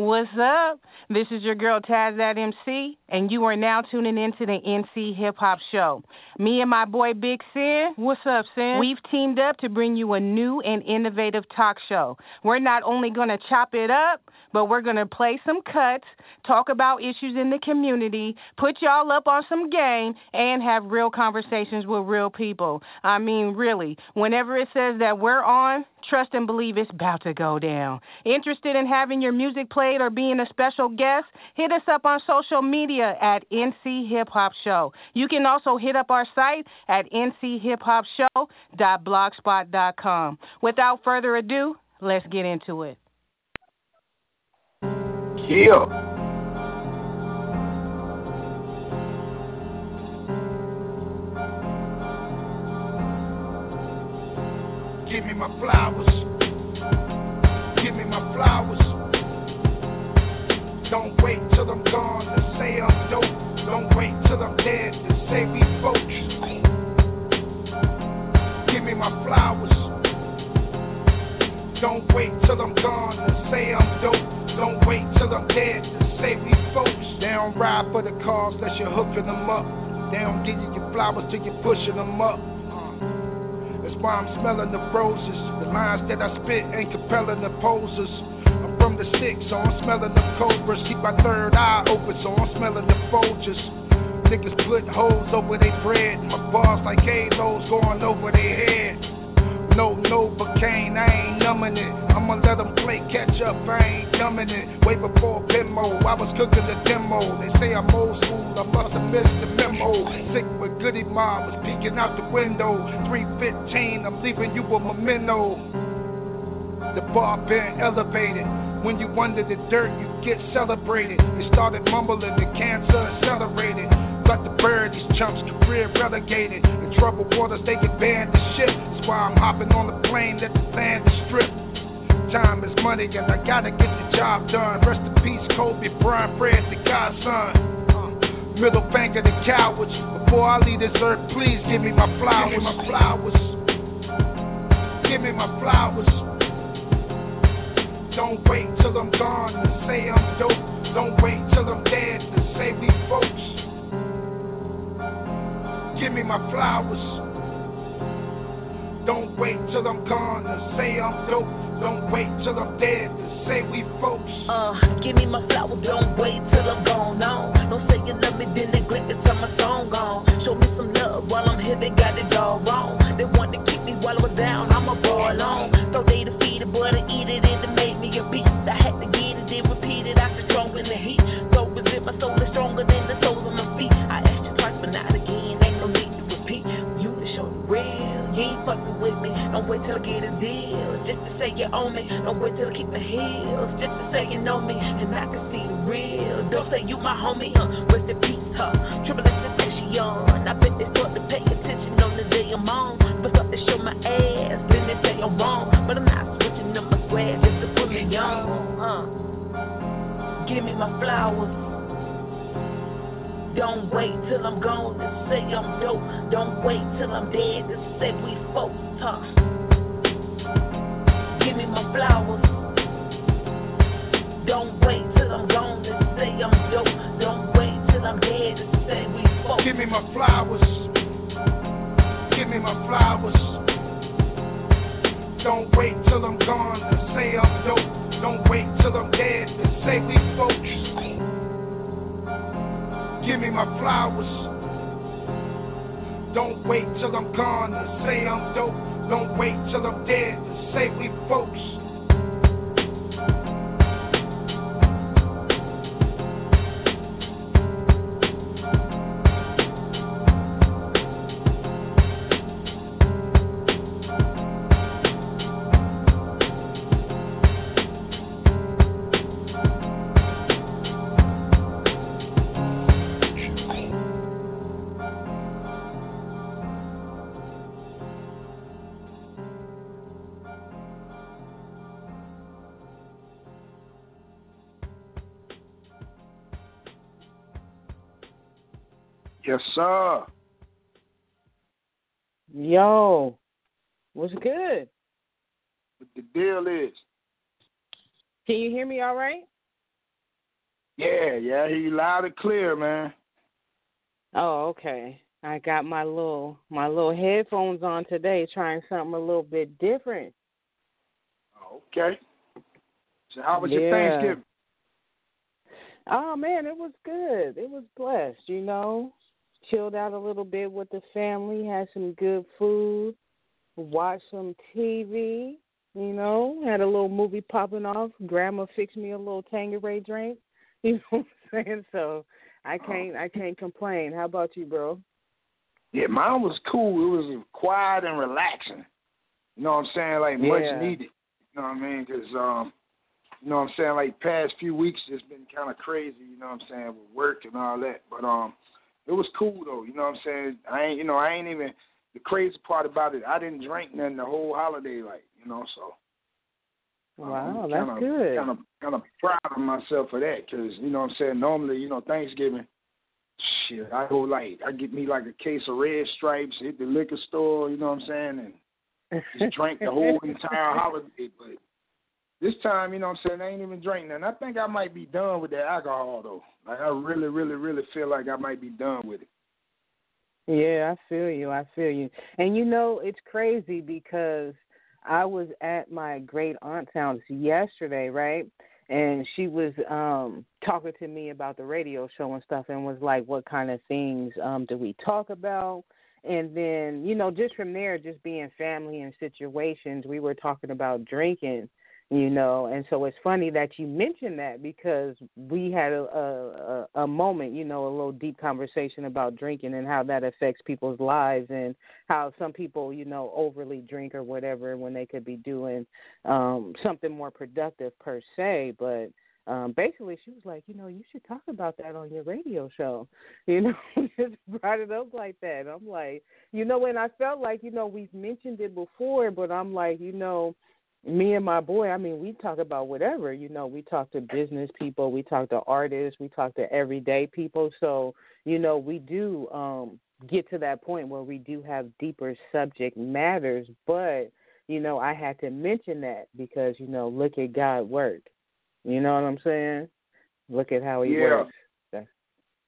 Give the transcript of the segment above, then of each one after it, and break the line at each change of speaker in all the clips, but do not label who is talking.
What's up? This is your girl Taz at MC, and you are now tuning into the NC Hip Hop Show. Me and my boy Big Sin, what's up, Sin? We've teamed up to bring you a new and innovative talk show. We're not only going to chop it up, but we're going to play some cuts, talk about issues in the community, put y'all up on some game, and have real conversations with real people. I mean, really, whenever it says that we're on, trust and believe it's about to go down. Interested in having your music played or being a special guest? Hit us up on social media at NC Hip Hop Show. You can also hit up our site at nchiphopshow.blogspot.com. Without further ado, let's get into it.
Yeah. Give me my flowers. Give me my flowers. Don't wait till I'm gone to say I'm dope. Don't wait till I'm dead to say we folks. Give me my flowers. Don't wait till I'm gone to say I'm dope. Don't wait till I'm dead to say we folks. They don't ride for the cause unless you're hooking them up. They don't give you your flowers till you're pushing them up That's why I'm smelling the roses. The lines that I spit ain't compelling the posers. From the six, so I'm smelling the cobras. Keep my third eye open, so I'm smelling the vultures. Niggas put holes over their bread. My bars like halos going over their head. No, no, Novocaine, I ain't numbing it. I'ma let them play catch up, I ain't numbing it. Way before Venmo, I was cooking the demo. They say I'm old school, I must have missed the memo. Sick with Goodie Mob was peeking out the window. 315, I'm leaving you a memento. The bar been elevated. When you under the dirt, you get celebrated. They started mumbling, the cancer accelerated. Like the bird, these chumps career relegated. In troubled waters, they get banned to ship. That's why I'm hopping on the plane, let the land strip. Time is money, and I gotta get the job done. Rest in peace, Kobe Bryant, Fred, the godson. Uh, middle of the cowards. Before I leave this earth, please give me my flowers. Give me my flowers. Give me my flowers. Don't wait till I'm gone to say I'm dope. Don't wait till I'm dead to say we folks. Give me my flowers. Don't wait till I'm gone to say I'm dope. Don't wait till I'm dead to say we folks.
Uh, give me my flowers. Don't wait till I'm gone. No, don't say you love me, then neglect it till my song gone. Show me some love while I'm here. They got it all wrong. They want to keep me while I was down. I'm a boy alone. Don't wait till I get a deal. Just to say you own me. Don't wait till I keep the heels. Just to say you know me. And I can see the real. Don't say you my homie, huh? Rest in peace, huh? Triple X and she on. I bet they start to pay attention on the day I'm on. But start to show my ass. Then they say I'm wrong. But I'm not switching up my square just to put me on, huh? Give me my flowers. Don't wait till I'm gone to say I'm dope. Don't wait till I'm dead to say we folks tough. Give me my flowers. Don't wait till I'm gone to say I'm dope. Don't wait till I'm dead to say we folks.
Give me my flowers. Give me my flowers. Don't wait till I'm gone to say I'm dope. Don't wait till I'm dead to say we folks. Give me my flowers. Don't wait till I'm gone to say I'm dope. Don't wait till I'm dead to say we folks. Sir.
Yo, what's good?
What the deal is?
Can you hear me all right?
Yeah, yeah, he loud and clear, man.
Oh, okay. I got my little my little headphones on today, trying something a little bit different.
Okay. So how was
yeah.
your Thanksgiving?
Oh man, it was good. It was blessed, you know. Chilled out a little bit with the family, had some good food, watched some TV, you know, had a little movie popping off. Grandma fixed me a little Tanqueray drink. You know what I'm saying? So I can't I can't complain. How about you, bro?
Yeah, mine was cool. It was quiet and relaxing. You know what I'm saying? Like
yeah.
much needed. You know what I mean? Because um, you know what I'm saying? Like past few weeks, it's been kind of crazy. You know what I'm saying with work and all that. But um, it was cool though. You know what I'm saying? I ain't, you know, I ain't even. The crazy part about it, I didn't drink nothing the whole holiday. Like you know, so.
Wow,
I'm
that's
kinda,
good.
Kind of, kind of proud of myself for that, because you know what I'm saying. Normally, you know, Thanksgiving, shit, I go like, I get me like a case of red stripes, hit the liquor store, you know what I'm saying, and just drank the whole entire holiday. But this time, you know what I'm saying, I ain't even drinking. nothing. I think I might be done with that alcohol though. Like I really, really, really feel like I might be done with it.
Yeah, I feel you. I feel you. And you know, it's crazy because I was at my great aunt's house yesterday, right? And she was um talking to me about the radio show and stuff and was like, What kind of things um do we talk about? And then, you know, just from there, just being family and situations, we were talking about drinking you know and so it's funny that you mentioned that because we had a, a a moment you know a little deep conversation about drinking and how that affects people's lives and how some people you know overly drink or whatever when they could be doing um something more productive per se. But um basically she was like you know you should talk about that on your radio show. You know just brought it up like that. I'm like you know and i felt like you know we've mentioned it before but i'm like you know me and my boy, I mean, we talk about whatever. You know, we talk to business people, we talk to artists, we talk to everyday people. So, you know, we do um get to that point where we do have deeper subject matters, but you know, I had to mention that because, you know, look at God work. You know what I'm saying? Look at how he
yeah.
works.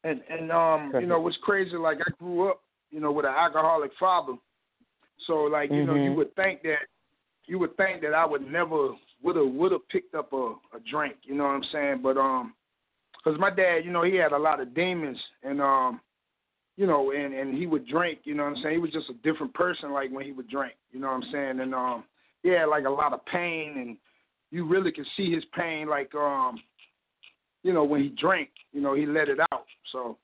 And and um, you know, what's crazy like I grew up, you know, with an alcoholic father. So like, you mm-hmm. know, you
Mm-hmm.
would think that you would think that I would never would have would have picked up a, a drink, you know what I'm saying? But um, cause my dad, you know, he had a lot of demons, and um, you know, and and he would drink, you know what I'm saying? He was just a different person, like when he would drink, you know what I'm saying? And um, he had like a lot of pain, and you really could see his pain, like um, you know, when he drank, you know, he let it out. So,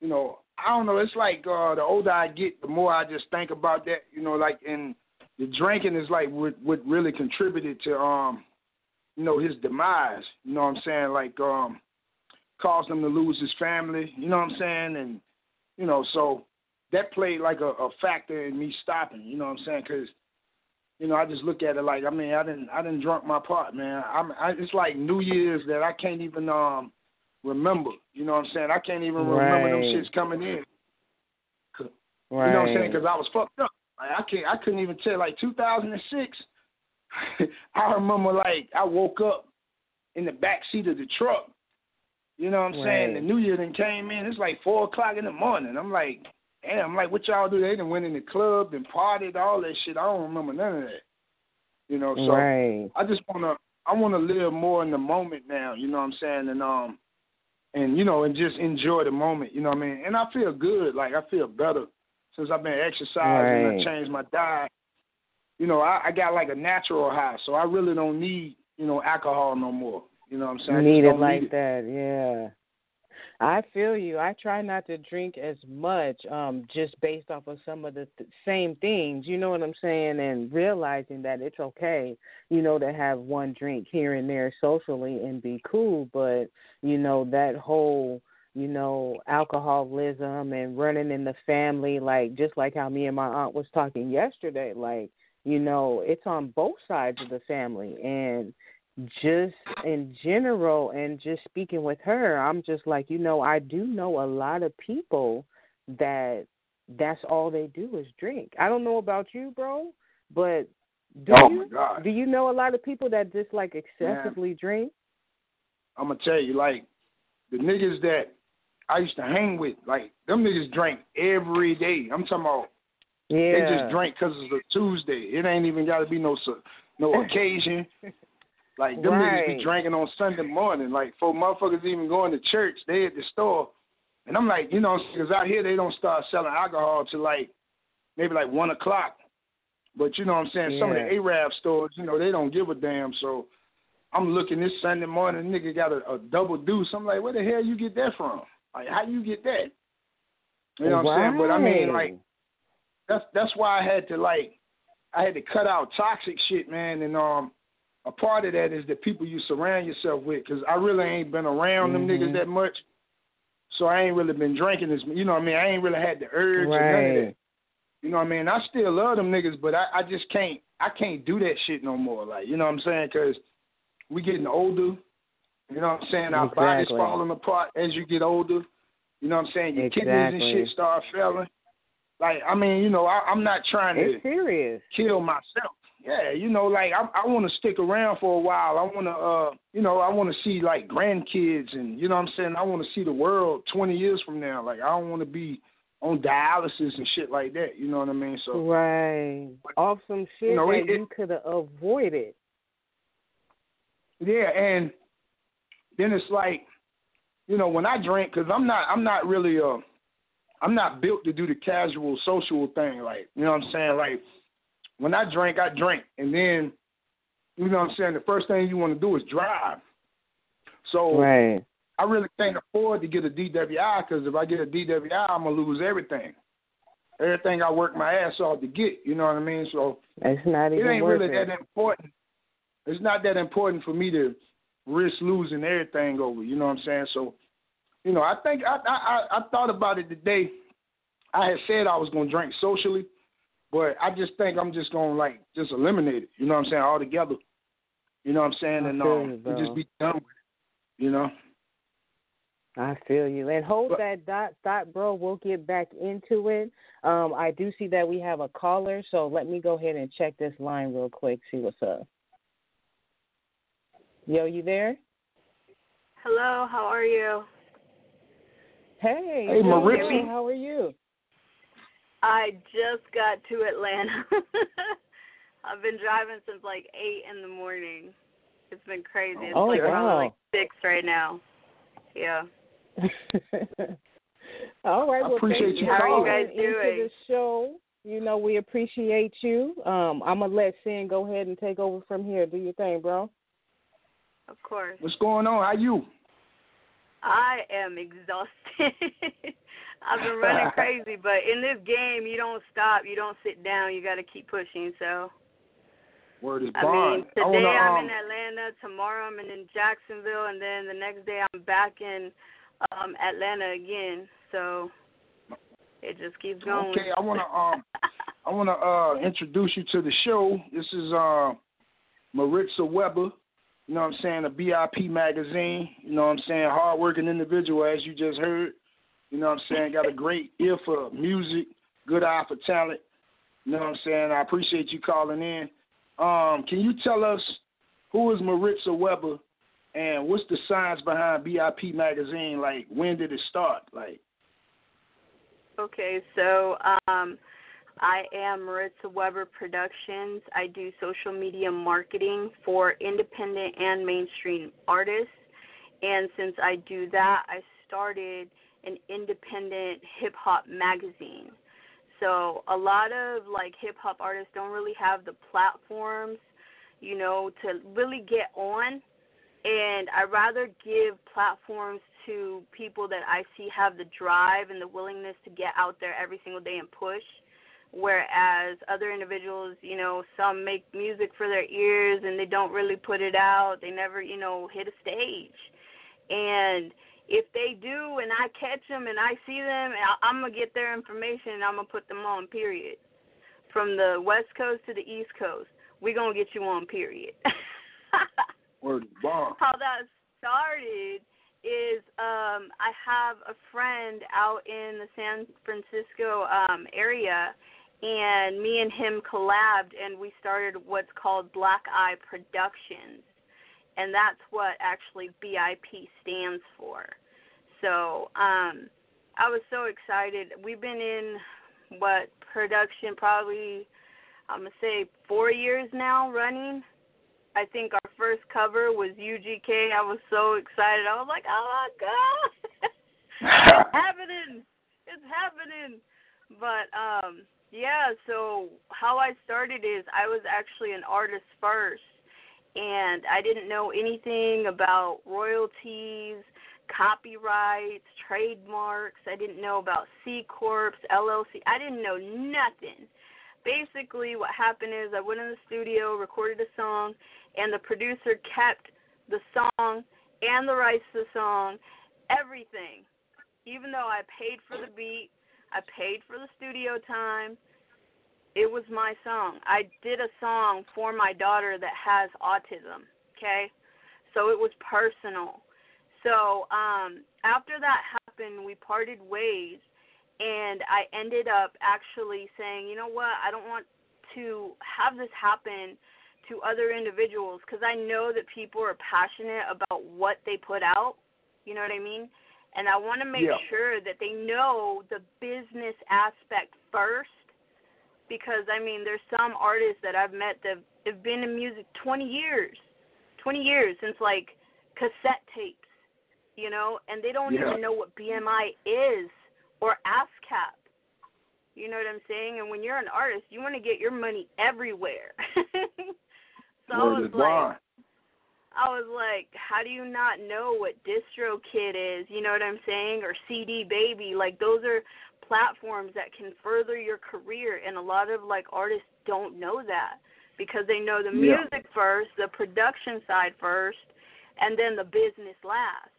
you know, I don't know. It's like uh, the older I get, the more I just think about that, you know, like in the drinking is like what what really contributed to um you know his demise. You know what I'm saying? Like um caused him to lose his family. You know what I'm saying? And you know so that played like a, a factor in me stopping. You know what I'm saying? Because you know I just look at it like I mean I didn't I didn't drunk my part, man. I'm I, it's like New Year's that I can't even um remember. You know what I'm saying? I can't even remember them shits coming in.
Right.
You know what I'm saying? Because I was fucked up. Like, I can't. I couldn't even tell. Like 2006, I remember like I woke up in the back seat of the truck. You know what I'm
right.
saying? The New Year then came in. It's like four o'clock in the morning. I'm like, damn. I'm like, what y'all do? They done went in the club and partied, all that shit. I don't remember none of that. You know, so
right.
I just wanna. I wanna live more in the moment now. You know what I'm saying? And um, and you know, and just enjoy the moment. You know what I mean? And I feel good. Like I feel better since I've been exercising
right.
and I changed my diet. You know, I, I got like a natural high, so I really don't need you know alcohol no more. You know what I'm saying?
Need it
need
like
it.
that, yeah. I feel you. I try not to drink as much, um, just based off of some of the th- same things. You know what I'm saying? And realizing that it's okay, you know, to have one drink here and there socially and be cool. But you know that whole you know, alcoholism and running in the family, like just like how me and my aunt was talking yesterday, like, you know, it's on both sides of the family and just in general and just speaking with her, I'm just like, you know, I do know a lot of people that that's all they do is drink. I don't know about you, bro, but do
oh
you
my God.
do you know a lot of people that just like excessively
Man.
drink?
I'm gonna tell you, like the niggas that I used to hang with, like them niggas drank every day. I'm talking about
yeah.
they just drink because it's a Tuesday. It ain't even got to be no no occasion. Like them
right.
niggas be drinking on Sunday morning. Like for motherfuckers even going to church, they at the store, and I'm like, you know, because out here they don't start selling alcohol till like maybe like one o'clock. But you know what I'm saying?
Yeah.
Some of the Arab stores, you know, they don't give a damn. So I'm looking this Sunday morning, nigga got a, a double deuce. I'm like, where the hell you get that from? Like, how you get that? You know what I'm saying? But I mean, like, that's that's why I had to like, I had to cut out toxic shit, man. And um, a part of that is the people you surround yourself with, because I really ain't been around them
Mhm.
niggas that much. So I ain't really been drinking as you know what I mean. I ain't really had the urge or none of that.
right.
You know what I mean? I still love them niggas, but I, I just can't I can't do that shit no more. Like you know what I'm saying? Because we getting older. You know what I'm saying? Our bodies
Exactly.
falling apart as you get older. You know what I'm saying? Your kidneys and shit start failing. Like I mean, you know, I, I'm not trying
It's
to
serious.
kill myself. Yeah, you know, like I, I want to stick around for a while. I want to, uh, you know, I want to see like grandkids, and you know what I'm saying. I want to see the world 20 years from now. Like I don't want to be on dialysis and shit like that. You know what I mean? So
Right. Awesome shit
know,
that
it-
you could have avoided.
yeah, and then it's like, you know, when I drink, because I'm not, I'm not really, uh, I'm not built to do the casual social thing. Like, you know what I'm saying? Like, when I drink, I drink, and then, you know what I'm saying. The first thing you want to do is drive. So
Right.
I really can't afford to get a DWI because if I get a DWI, I'm gonna lose everything. Everything I work my ass off to get. You know what I mean? So
It's not even
it
ain't
really
it.
that important. It's not that important for me to risk losing everything over. You know what I'm saying? So, you know, I think I I I, thought about it today. I had said I was gonna drink socially, but I just think I'm just gonna like just eliminate it. You know what I'm saying altogether. You know what I'm saying? And um,
you,
just be done with it. You know.
I feel you. And hold
But-
that dot thought, bro. We'll get back into it. Um, I do see that we have a caller, so let me go ahead and check this line real quick, see what's up. Yo, you there?
Hello, how are you?
Hey,
Hey,
hello,
Maritza.
How are you?
I just got to Atlanta. I've been driving since like eight in the morning. It's been crazy. It's
Oh,
like
wow.
probably like six right now. Yeah.
All right.
I
Well,
appreciate
thank
you
for
How are you
calling
guys
into
doing?
the show. You know, we appreciate you. Um, I'm gonna let Sin go ahead and take over from here. Do your thing, bro.
Of course.
What's going on? How you?
I am exhausted. I've been running crazy, but in this game, you don't stop. You don't sit down. You got to keep pushing. So,
Word is bond.
I mean, today
wanna,
I'm
um,
in Atlanta. Tomorrow I'm in Jacksonville, and then the next day I'm back in um Atlanta again. So it just keeps going.
Okay, I wanna um I wanna uh introduce you to the show. This is uh Maritza Weber. You know what I'm saying, a BIP magazine, you know what I'm saying, hard working individual as you just heard. You know what I'm saying, got a great ear for music, good eye for talent. You know what I'm saying? I appreciate you calling in. Um, can you tell us who is Maritza Weber and what's the science behind BIP magazine? Like when did it start? Like
Okay, so um, I am Maritza Weber Productions. I do social media marketing for independent and mainstream artists. And since I do that, I started an independent hip hop magazine. So a lot of like hip hop artists don't really have the platforms, you know, to really get on. And I rather give platforms to people that I see have the drive and the willingness to get out there every single day and push. Whereas other individuals, you know, some make music for their ears and they don't really put it out. They never, you know, hit a stage. And if they do and I catch them and I see them, I'm going to get their information and I'm going to put them on, period. From the West Coast to the East Coast, we're going to get you on, period.
word bond.
how that started is um I have a friend out in the San Francisco um area and me and him collabed and we started what's called Black Eye Productions. And that's what actually BIP stands for. So um, I was so excited. We've been in what production probably I'm gonna say four years now running. I think our first cover was UGK. I was so excited. I was like, oh my god, it's happening! It's happening! But um, yeah. So how I started is I was actually an artist first, and I didn't know anything about royalties copyrights, trademarks. I didn't know about C Corps, LLC. I didn't know nothing. Basically, what happened is I went in the studio, recorded a song, and the producer kept the song and the rights to the song, everything. Even though I paid for the beat, I paid for the studio time, it was my song. I did a song for my daughter that has autism, okay? So it was personal so um, after that happened, we parted ways, and I ended up actually saying, you know what, I don't want to have this happen to other individuals because I know that people are passionate about what they put out. You know what I mean? And I want to make
yeah.
sure that they know the business aspect first because I mean, there's some artists that I've met that have been in music 20 years, 20 years since like cassette tapes you know, and they don't
yeah.
even know what BMI is or ASCAP. You know what I'm saying? And when you're an artist, you want to get your money everywhere. so I was like, I was like, how do you not know what Distro DistroKid is? You know what I'm saying? Or CD Baby? Like those are platforms that can further your career, and a lot of like artists don't know that because they know the music
yeah.
first, the production side first, and then the business last.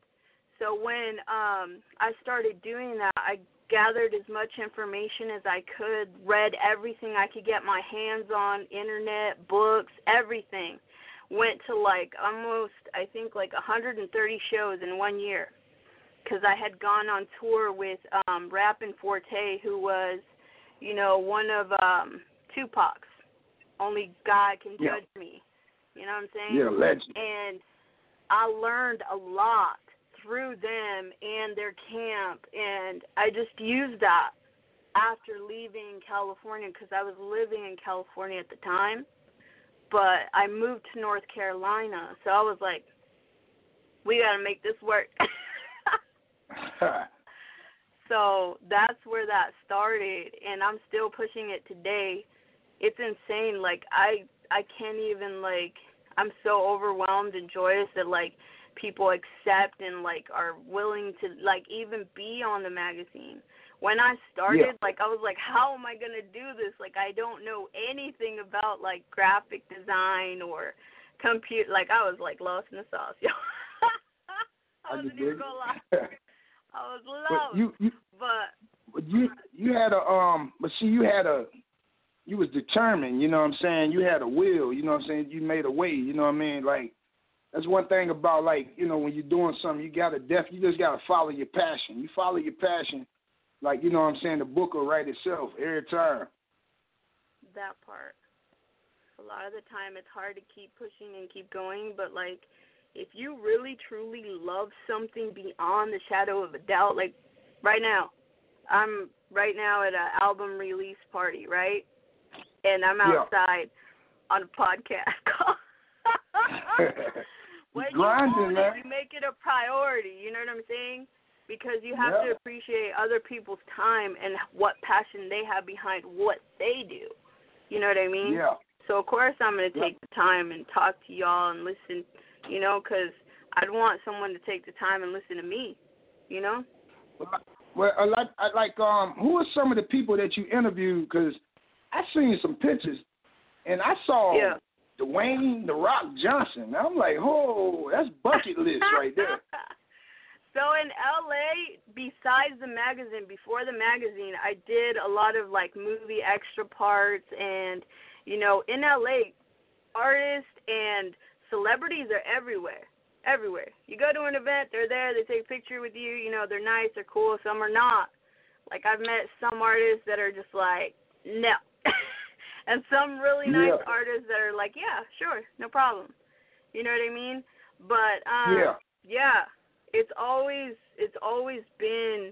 So when um, I started doing that, I gathered as much information as I could, read everything I could get my hands on, internet, books, everything. Went to like almost, I think, like 130 shows in one year because I had gone on tour with um, Rappin' 4-Tay, who was, you know, one of um, Tupac's. Only God can
yeah.
judge me. You know what I'm saying?
Yeah, legend.
And I learned a lot through them and their camp, and I just used that after leaving California because I was living in California at the time, but I moved to North Carolina, so I was like, we got to make this work. so that's where that started, and I'm still pushing it today. It's insane. Like I, I can't even like. I'm so overwhelmed and joyous that like people accept and like are willing to like even be on the magazine. When I started,
yeah.
like I was like, how am I gonna do this? Like I don't know anything about like graphic design or compute. Like I was like lost in the sauce, yo. I wasn't even gonna lie. I was lost.
But you, you,
but
but you, you had a um. But see, you had a you was determined, you know what I'm saying? You had a will, you know what I'm saying? You made a way, you know what I mean? Like that's one thing about like you know when you're doing something you gotta def you just gotta follow your passion you follow your passion like you know what i'm saying the book will write itself every time
that part a lot of the time it's hard to keep pushing and keep going but like if you really truly love something beyond the shadow of a doubt like right now i'm right now at an album release party right and i'm outside
yeah.
on a podcast call when you
grinding, man.
it, you make it a priority. You know what I'm saying? Because you have
yeah.
to appreciate other people's time and what passion they have behind what they do. You know what I mean?
Yeah.
So of course I'm gonna
Yeah.
take the time and talk to y'all and listen. You know, because I'd want someone to take the time and listen to me. You know.
Well, I like, I like, um, who are some of the people that you interviewed? Because I seen some pictures, and I saw
Yeah.
Dwayne the Rock Johnson. I'm like, oh, that's bucket list right there.
so in LA, besides the magazine, before the magazine, I did a lot of like movie extra parts, and you know, in LA, artists and celebrities are everywhere. Everywhere. You go to an event, they're there, they take a picture with you, you know, they're nice, they're cool, some are not. Like I've met some artists that are just like, no. and some really nice
Yeah.
artists that are like, yeah, sure, no problem. You know what I mean? But um
Yeah.
yeah. It's always it's always been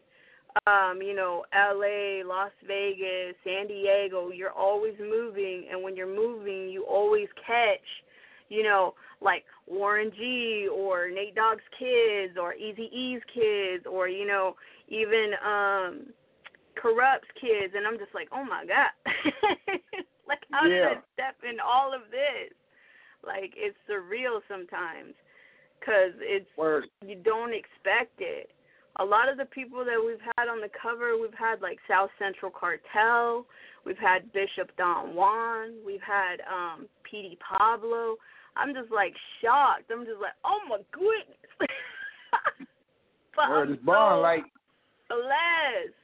um, you know, LA, Las Vegas, San Diego, you're always moving and when you're moving you always catch, you know, like Warren G or Nate Dogg's kids or Eazy-E's kids or, you know, even um Kurupt's kids and I'm just like, Oh my God Like how
yeah.
did I step in all of this? Like it's surreal sometimes because it's
Word.
you don't expect it. A lot of the people that we've had on the cover, we've had like South Central Cartel, we've had Bishop Don Juan, we've had um Petey Pablo. I'm just like shocked. I'm just like, oh my goodness. but
Word
I'm
is born
so
like
blessed.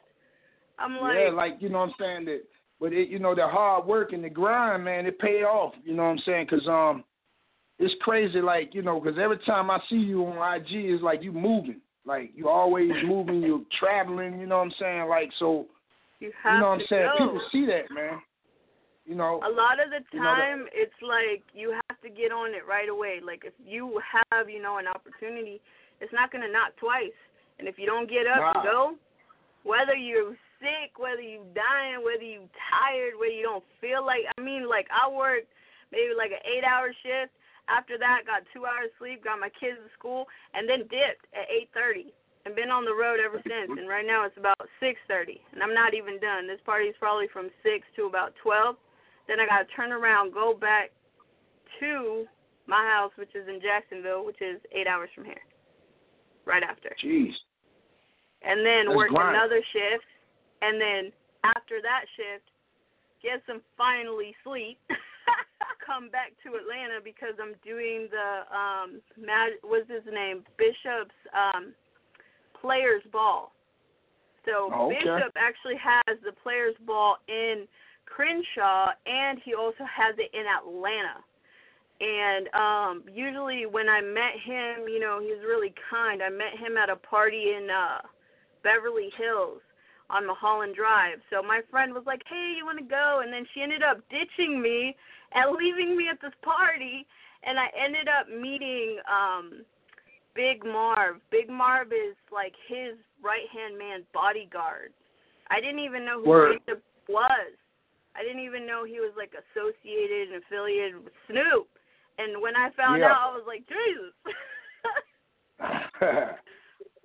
I'm like,
yeah, like you know what I'm saying that, but it, you know the hard work and the grind, man, it pay off. You know what I'm saying? Cause um, it's crazy. Like you know, cause every time I see you on IG, it's like you moving. Like you always moving. You're traveling. You know what I'm saying? Like so.
you have
You know what I'm saying?
go.
People see that, man. You know.
A lot of the
You know, the-
time, it's like you have to get on it right away. Like if you have, you know, an opportunity, it's not gonna knock twice. And if you don't get up
Nah.
and go, whether you're sick, whether you're dying, whether you're tired, whether you don't feel like, I mean, like I worked maybe like an eight-hour shift. After that, got two hours sleep, got my kids to school, and then dipped at 8:30 and been on the road ever since. And right now it's about 6:30, and I'm not even done. This party's probably from 6 to about 12. Then I gotta turn around, go back to my house, which is in Jacksonville, which is eight hours from here. Right after,
Jeez.
and then
That's
work
grind.
another shift, and then after that shift, get some finally sleep. Come back to Atlanta because I'm doing the um, Mad, what's his name, Bishop's um, Players Ball. So
Oh, okay.
Bishop actually has the Players Ball in Crenshaw, and he also has it in Atlanta. And um usually when I met him, you know, he's really kind. I met him at a party in uh Beverly Hills on Mulholland Drive. So my friend was like, "Hey, you want to go?" And then she ended up ditching me and leaving me at this party, and I ended up meeting um Big Marv. Big Marv is like his right-hand man bodyguard. I didn't even know who
Word.
Bishop was. I didn't even know he was like associated and affiliated with Snoop. And when I found
Yeah.
out, I was like, Jesus.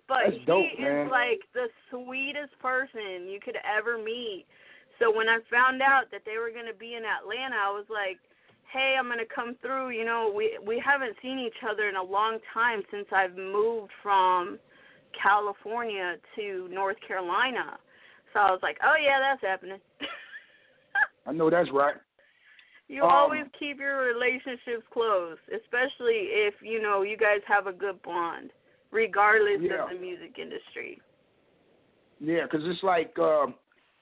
but
That's
he
dope,
is like the sweetest person you could ever meet. So when I found out that they were going to be in Atlanta, I was like, "Hey, I'm going to come through. You know, we we haven't seen each other in a long time since I've moved from California to North Carolina." So I was like, "Oh yeah, that's happening."
I know that's right.
You
Um,
always keep your relationships close, especially if you know you guys have a good bond, regardless
Yeah.
of the music industry.
Yeah, 'cause it's like, uh,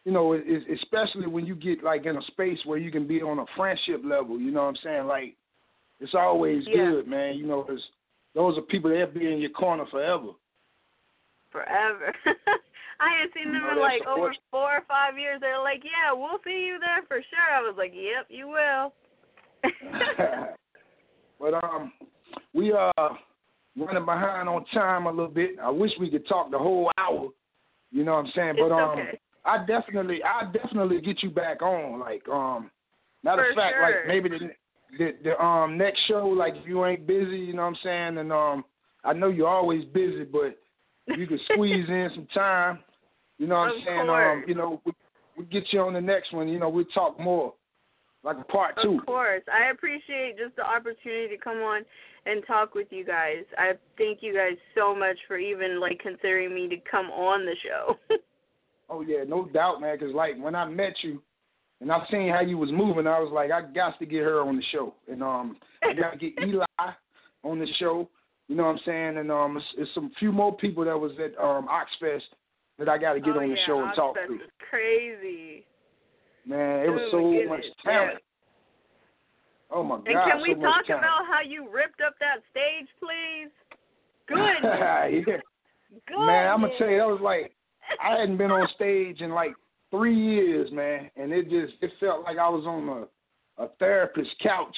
you know, it, it's especially when you get like in a space where you can be on a friendship level. You know what I'm saying? Like, it's always
Yeah.
good, man. You know, 'cause those are people that be in your corner forever.
Forever. I ain't seen them
No,
in like over four or five years. They're like, "Yeah, we'll see you there for sure." I was like, "Yep, you will."
but um, we are running behind on time a little bit. I wish we could talk the whole hour. You know what I'm saying?
it's
but um,
okay.
I definitely, I definitely get you back on. Like um, matter
For
of fact,
sure.
like maybe the, the the um next show, like if you ain't busy, you know what I'm saying? And um, I know you're always busy, but you can squeeze in some time. You know what I'm
Of
saying? Um,
course.
you know, we we get you on the next one. You know, we'll talk more, like a part two.
Of course. I appreciate just the opportunity to come on and talk with you guys. I thank you guys so much for even like considering me to come on the show.
Oh yeah, no doubt, man. Cause like when I met you, and I seen how you was moving, I was like, I got to get her on the show, and um, I got to get Eli on the show. You know what I'm saying? And um, it's, it's some few more people that was at um Oxfest that I got to get
oh,
on the
yeah,
show and talk to.
crazy.
Man, it was so much talent. Oh my
And
God,
can we
so
talk about how you ripped up that stage, please? Good.
yeah.
Good.
Man, I'm gonna tell you, that was like I hadn't been on stage in like three years, man, and it just it felt like I was on a a therapist's couch.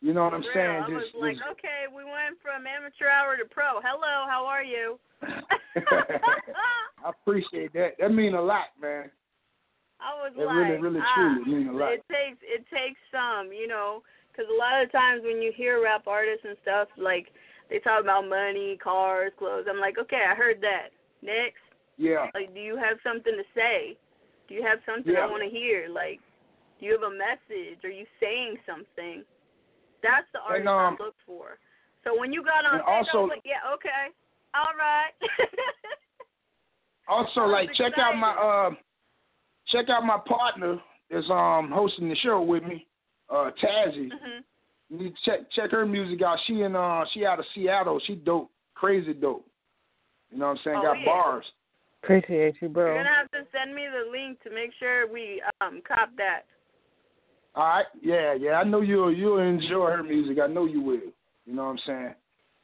You know what I'm saying?
I was
Just,
like,
just-
okay, we went from amateur hour to pro. Hello, how are you?
I appreciate that. That mean a lot, man.
I was
That
like,
really, really,
ah,
truly mean a lot.
It takes it takes some, you know, because a lot of times when you hear rap artists and stuff, like they talk about money, cars, clothes. I'm like, okay, I heard that. Next,
Yeah.
like, do you have something to say? Do you have something
Yeah.
I want to hear? Like, do you have a message? Are you saying something? That's the artist
um,
I look for. So when you got on
and also-
was like, yeah, okay, all right.
Also, like check out my uh, check out my partner that's um hosting the show with me, uh Tazzy.
hmm
You need to check check her music out. She in uh she out of Seattle. She dope, crazy dope. You know what I'm saying?
Oh,
Got
yeah.
bars.
Appreciate you, bro.
You're gonna have to send me the link to make sure we um cop that.
All right, yeah, yeah. I know you'll you'll enjoy her music. I know you will. You know what I'm saying?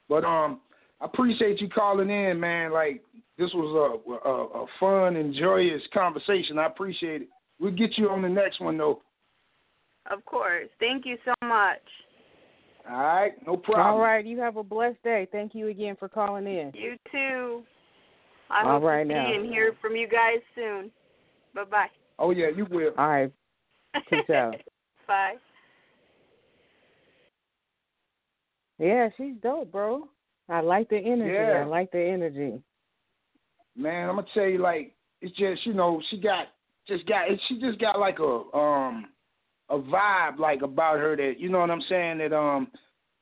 But um, I appreciate you calling in, man. Like this was a a, a fun and joyous conversation. I appreciate it. We'll get you on the next one though.
Of course. Thank you so much.
All right, no problem.
All right, you have a blessed day. Thank you again for calling in.
You too. I
All
hope
right
to see
now.
and hear from you guys soon. Bye bye.
Oh yeah, you will.
All right, Peace out.
Bye.
yeah, she's dope, bro. I like the energy.
Yeah.
I like the energy.
Man, I'm gonna tell you, like it's just you know she got just got she just got like a um a vibe like about her that you know what I'm saying that um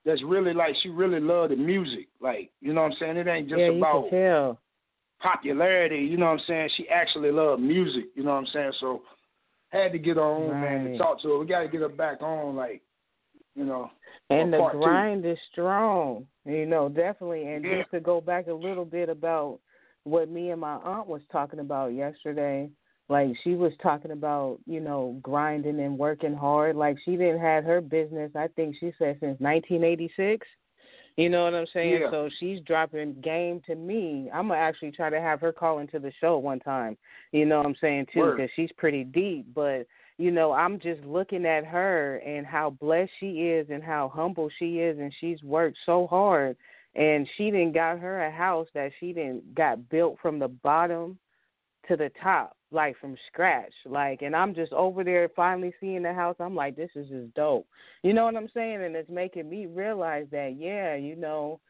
that's really like she really love the music like you know what I'm saying it ain't just
yeah,
about popularity you know what I'm saying she actually love music you know what I'm saying so had to get her on man to talk to her we got to get her back on like you know
And the
part two.
grind is strong, you know, definitely. And
Yeah.
just to go back a little bit about what me and my aunt was talking about yesterday, like she was talking about, you know, grinding and working hard. Like she didn't have her business, I think she said since 1986. You know what I'm saying?
Yeah.
So she's dropping game to me. I'm gonna actually try to have her call into the show one time. You know what I'm saying too, because she's pretty deep. But you know, I'm just looking at her and how blessed she is and how humble she is, and she's worked so hard. And she didn't got her a house that she didn't got built from the bottom to the top, like from scratch. Like, and I'm just over there finally seeing the house. I'm like, this is just dope. You know what I'm saying? And it's making me realize that, yeah, you know,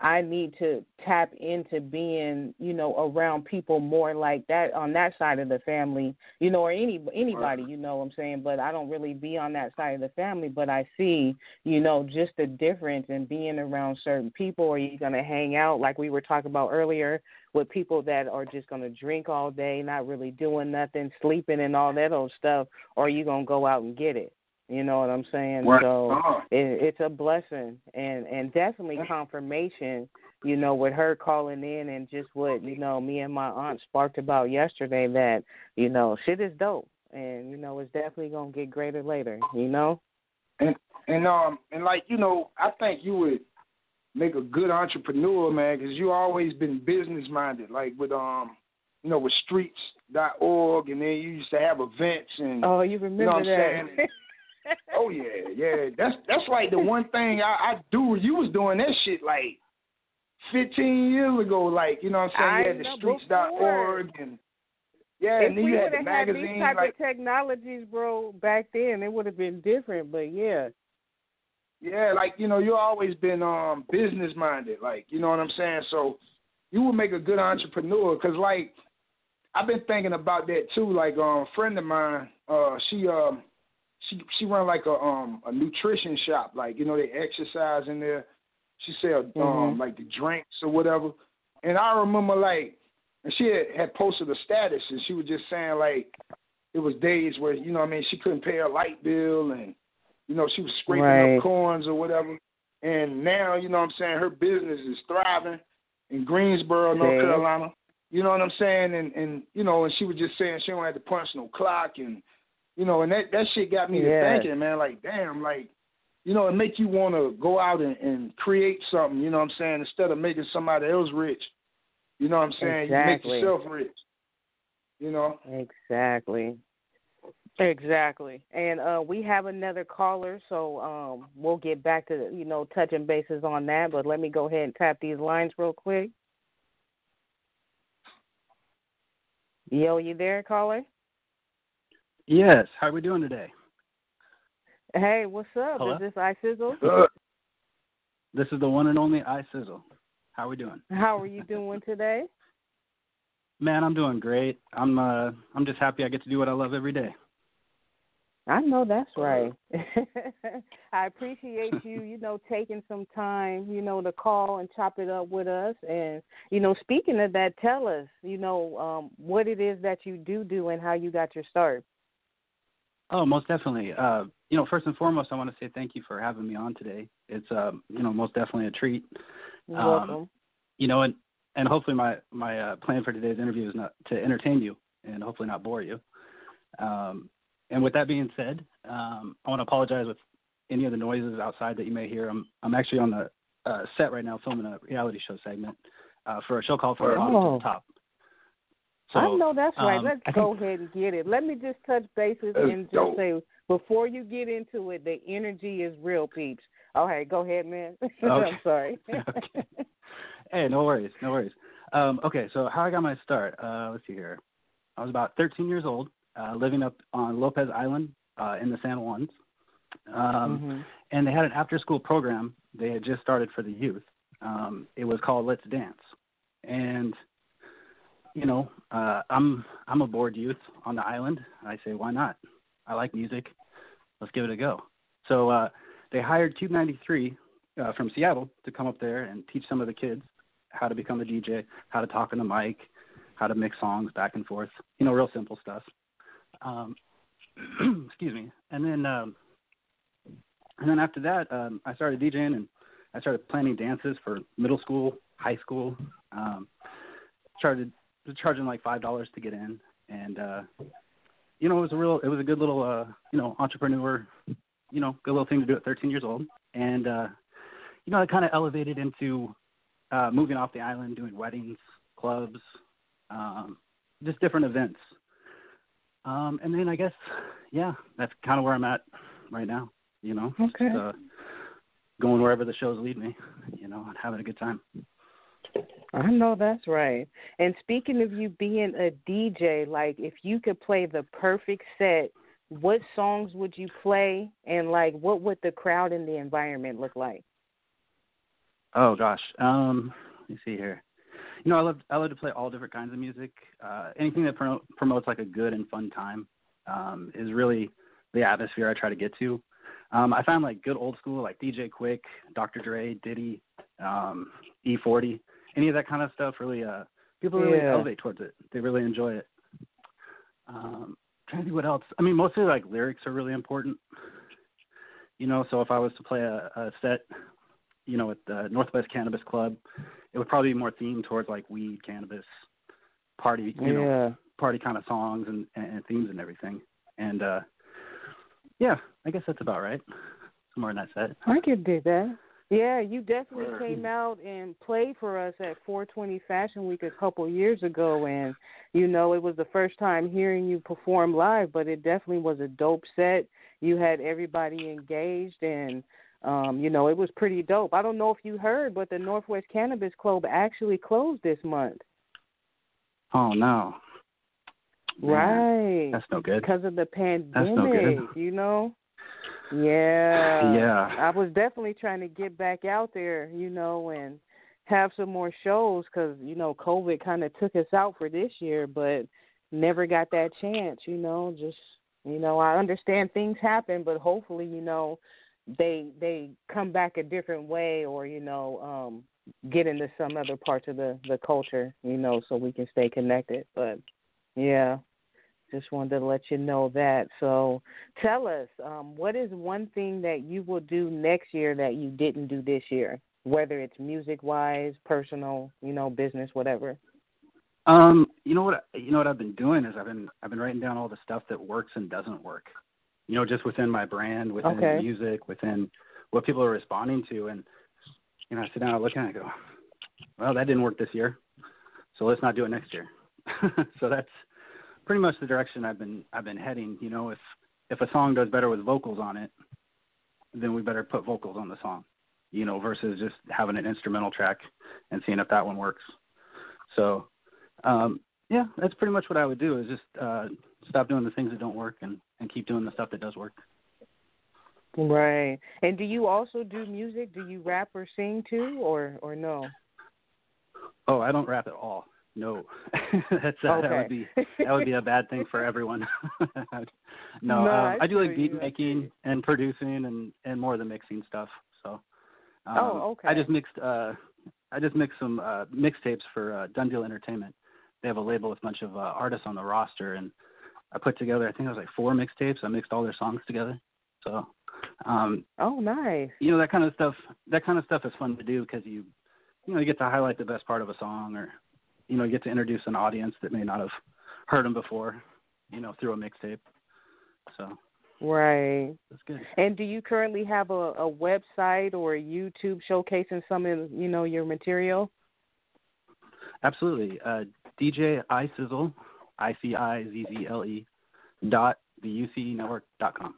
I need to tap into being, you know, around people more like that on that side of the family, you know, or any anybody, you know what I'm saying. But I don't really be on that side of the family. But I see, you know, just the difference in being around certain people. Are you gonna hang out like we were talking about earlier with people that are just gonna drink all day, not really doing nothing, sleeping and all that old stuff, or are you gonna go out and get it? You know what I'm saying?
Right.
So
Uh-huh.
it, it's a blessing and and definitely confirmation you know with her calling in and just what you know me and my aunt sparked about yesterday that you know shit is dope and you know it's definitely gonna get greater later you know
And and um and like you know, I think you would make a good entrepreneur, man, because you always been business minded. Like with um, you know, with Streets.org, and then you used to have events and.
oh you remember
you know what I'm
that?
Oh yeah, yeah. That's that's like the one thing I, I do. You was doing that shit like fifteen years ago. Like you know what I'm saying?
I
you had
know,
the Streets.org and yeah,
if
and then
we
you had the
had
magazine.
these type
like
of technologies bro back then it would have been different but yeah
Yeah, like you know, you always been um business minded, like you know what I'm saying. So you would make a good entrepreneur, cause like I've been thinking about that too. Like um, a friend of mine, uh, she um, she she run like a um a nutrition shop, like you know they exercise in there. She sell um
Mhm.
like the drinks or whatever. And I remember like, and she had, had posted a status, and she was just saying like, it was days where you know what I mean she couldn't pay her light bill and you know, she was scraping
Right.
up coins or whatever. And now, you know what I'm saying, her business is thriving in Greensboro, North? Carolina. You know what I'm saying? And and you know, and she was just saying she don't have to punch no clock and you know, and that that shit got me
Yeah.
to thinking, man, like, damn, like, you know, it make you wanna go out and, and create something, you know what I'm saying, instead of making somebody else rich. You know what I'm saying?
Exactly.
You make yourself rich. You know?
exactly Exactly. And uh we have another caller, so um we'll get back to you know touching bases on that, but let me go ahead and tap these lines real quick. Yo, you there, caller?
Yes. How are we doing today?
Hey, what's up?
Hello?
Is this ICizzle?
This is the one and only I Sizzle. How are we doing?
How are you doing today?
Man, I'm doing great. I'm uh I'm just happy I get to do what I love every day.
I know that's right. I appreciate you, you know, taking some time, you know, to call and chop it up with us. And, you know, speaking of that, tell us, you know, um, what it is that you do do and how you got your start.
Oh, most definitely. Uh, you know, first and foremost, I want to say thank you for having me on today. It's uh, you know, most definitely a treat.
You're
Um,
welcome.
You know, and and hopefully my my uh, plan for today's interview is not to entertain you and hopefully not bore you. Um, and with that being said, um, I want to apologize with any of the noises outside that you may hear. I'm I'm actually on the uh, set right now filming a reality show segment uh, for a show called For
Oh.
the Top. So,
I know that's right.
um,
Let's
I
go
think-
ahead and get it. Let me just touch bases and just
go.
say before you get into it, the energy is real, peeps. Okay, go ahead, man. I'm sorry.
okay. Hey, no worries, no worries. Um, okay, so how I got my start? Uh, let's see here. I was about 13 years old, uh, living up on Lopez Island uh, in the San Juans, um,
Mhm.
and they had an after-school program they had just started for the youth. Um, it was called Let's Dance, and you know, uh, I'm I'm a bored youth on the island. I say, why not? I like music. Let's give it a go. So uh, they hired KUBE 93 uh, from Seattle to come up there and teach some of the kids how to become a DJ, how to talk on the mic, how to mix songs back and forth. You know, real simple stuff. Um, excuse me. And then, um, and then after that, um, I started DJing and I started planning dances for middle school, high school. Um, started charging like five dollars to get in, and uh, you know, it was a real, it was a good little, uh, you know, entrepreneur, you know, good little thing to do at 13 years old. And uh, you know, it kind of elevated into uh, moving off the island, doing weddings, clubs, um, just different events. Um, and then I guess, yeah, that's kind of where I'm at right now. You know,
Okay.
Just, uh, going wherever the shows lead me. You know, and having a good time.
I know that's right. And speaking of you being a DJ, like if you could play the perfect set, what songs would you play and like what would the crowd and the environment look like?
Oh gosh. Um, let me see here. You know, I love I love to play all different kinds of music. Uh, anything that promote, promotes like a good and fun time um, is really the atmosphere I try to get to. Um, I found like good old school, like DJ Quik, Dr. Dre, Diddy, um, E40, any of that kind of stuff. Really, uh, people really
Yeah.
elevate towards it. They really enjoy it. Um, trying to think what else. I mean, mostly like lyrics are really important. You know, so if I was to play a, a set you know, at the Northwest Cannabis Club, it would probably be more themed towards like weed, cannabis, party, you know, party kind of songs and, and themes and everything. And uh yeah, I guess that's about right. Somewhere in that set.
I could do that. Yeah, you definitely
Word.
came out and played for us at 420 Fashion Week a couple years ago, and you know it was the first time hearing you perform live, but it definitely was a dope set. You had everybody engaged, and um, you know it was pretty dope. I don't know if you heard, but the Northwest Cannabis Club actually closed this month.
Oh no. Man,
Right.
That's no good.
because of the pandemic,
no good.
you know. Yeah.
Yeah.
I was definitely trying to get back out there, you know, and have some more shows because you know COVID kind of took us out for this year, but never got that chance. You know, just you know, I understand things happen, but hopefully, you know, they they come back a different way, or you know, um get into some other parts of the the culture, you know, so we can stay connected. But yeah, just wanted to let you know that. So tell us, um, what is one thing that you will do next year that you didn't do this year? Whether it's music wise, personal, you know, business, whatever.
Um, you know what you know what I've been doing is I've been I've been writing down all the stuff that works and doesn't work. You know, just within my brand, within
Okay.
the music, within what people are responding to and you know, I sit down and look at it and I go, Well, that didn't work this year. So let's not do it next year. so that's pretty much the direction I've been I've been heading. You know, if if a song does better with vocals on it, then we better put vocals on the song. You know, versus just having an instrumental track and seeing if that one works. So, um, yeah, that's pretty much what I would do. Is just uh, stop doing the things that don't work and and keep doing the stuff that does work.
Right. And do you also do music? Do you rap or sing too, or or no?
Oh, I don't rap at all. No, that's uh,
okay.
that would be that would be a bad thing for everyone. no,
No,
um, I do like beat making and producing and and more of the mixing stuff. So, um,
Oh, okay.
I just mixed uh, I just mixed some uh, mixtapes for uh, Done Deal Entertainment. They have a label with a bunch of uh, artists on the roster, and I put together I think it was like four mixtapes. I mixed all their songs together. So, um,
Oh, nice.
you know that kind of stuff. That kind of stuff is fun to do because you, you know, you get to highlight the best part of a song, or you know, you get to introduce an audience that may not have heard them before, you know, through a mixtape. So
Right.
that's good.
And do you currently have a, a website or a YouTube showcasing some of you know your material?
Absolutely. Uh, DJ ICizzle, I C I Z Z L E, dot the UC Network dot com.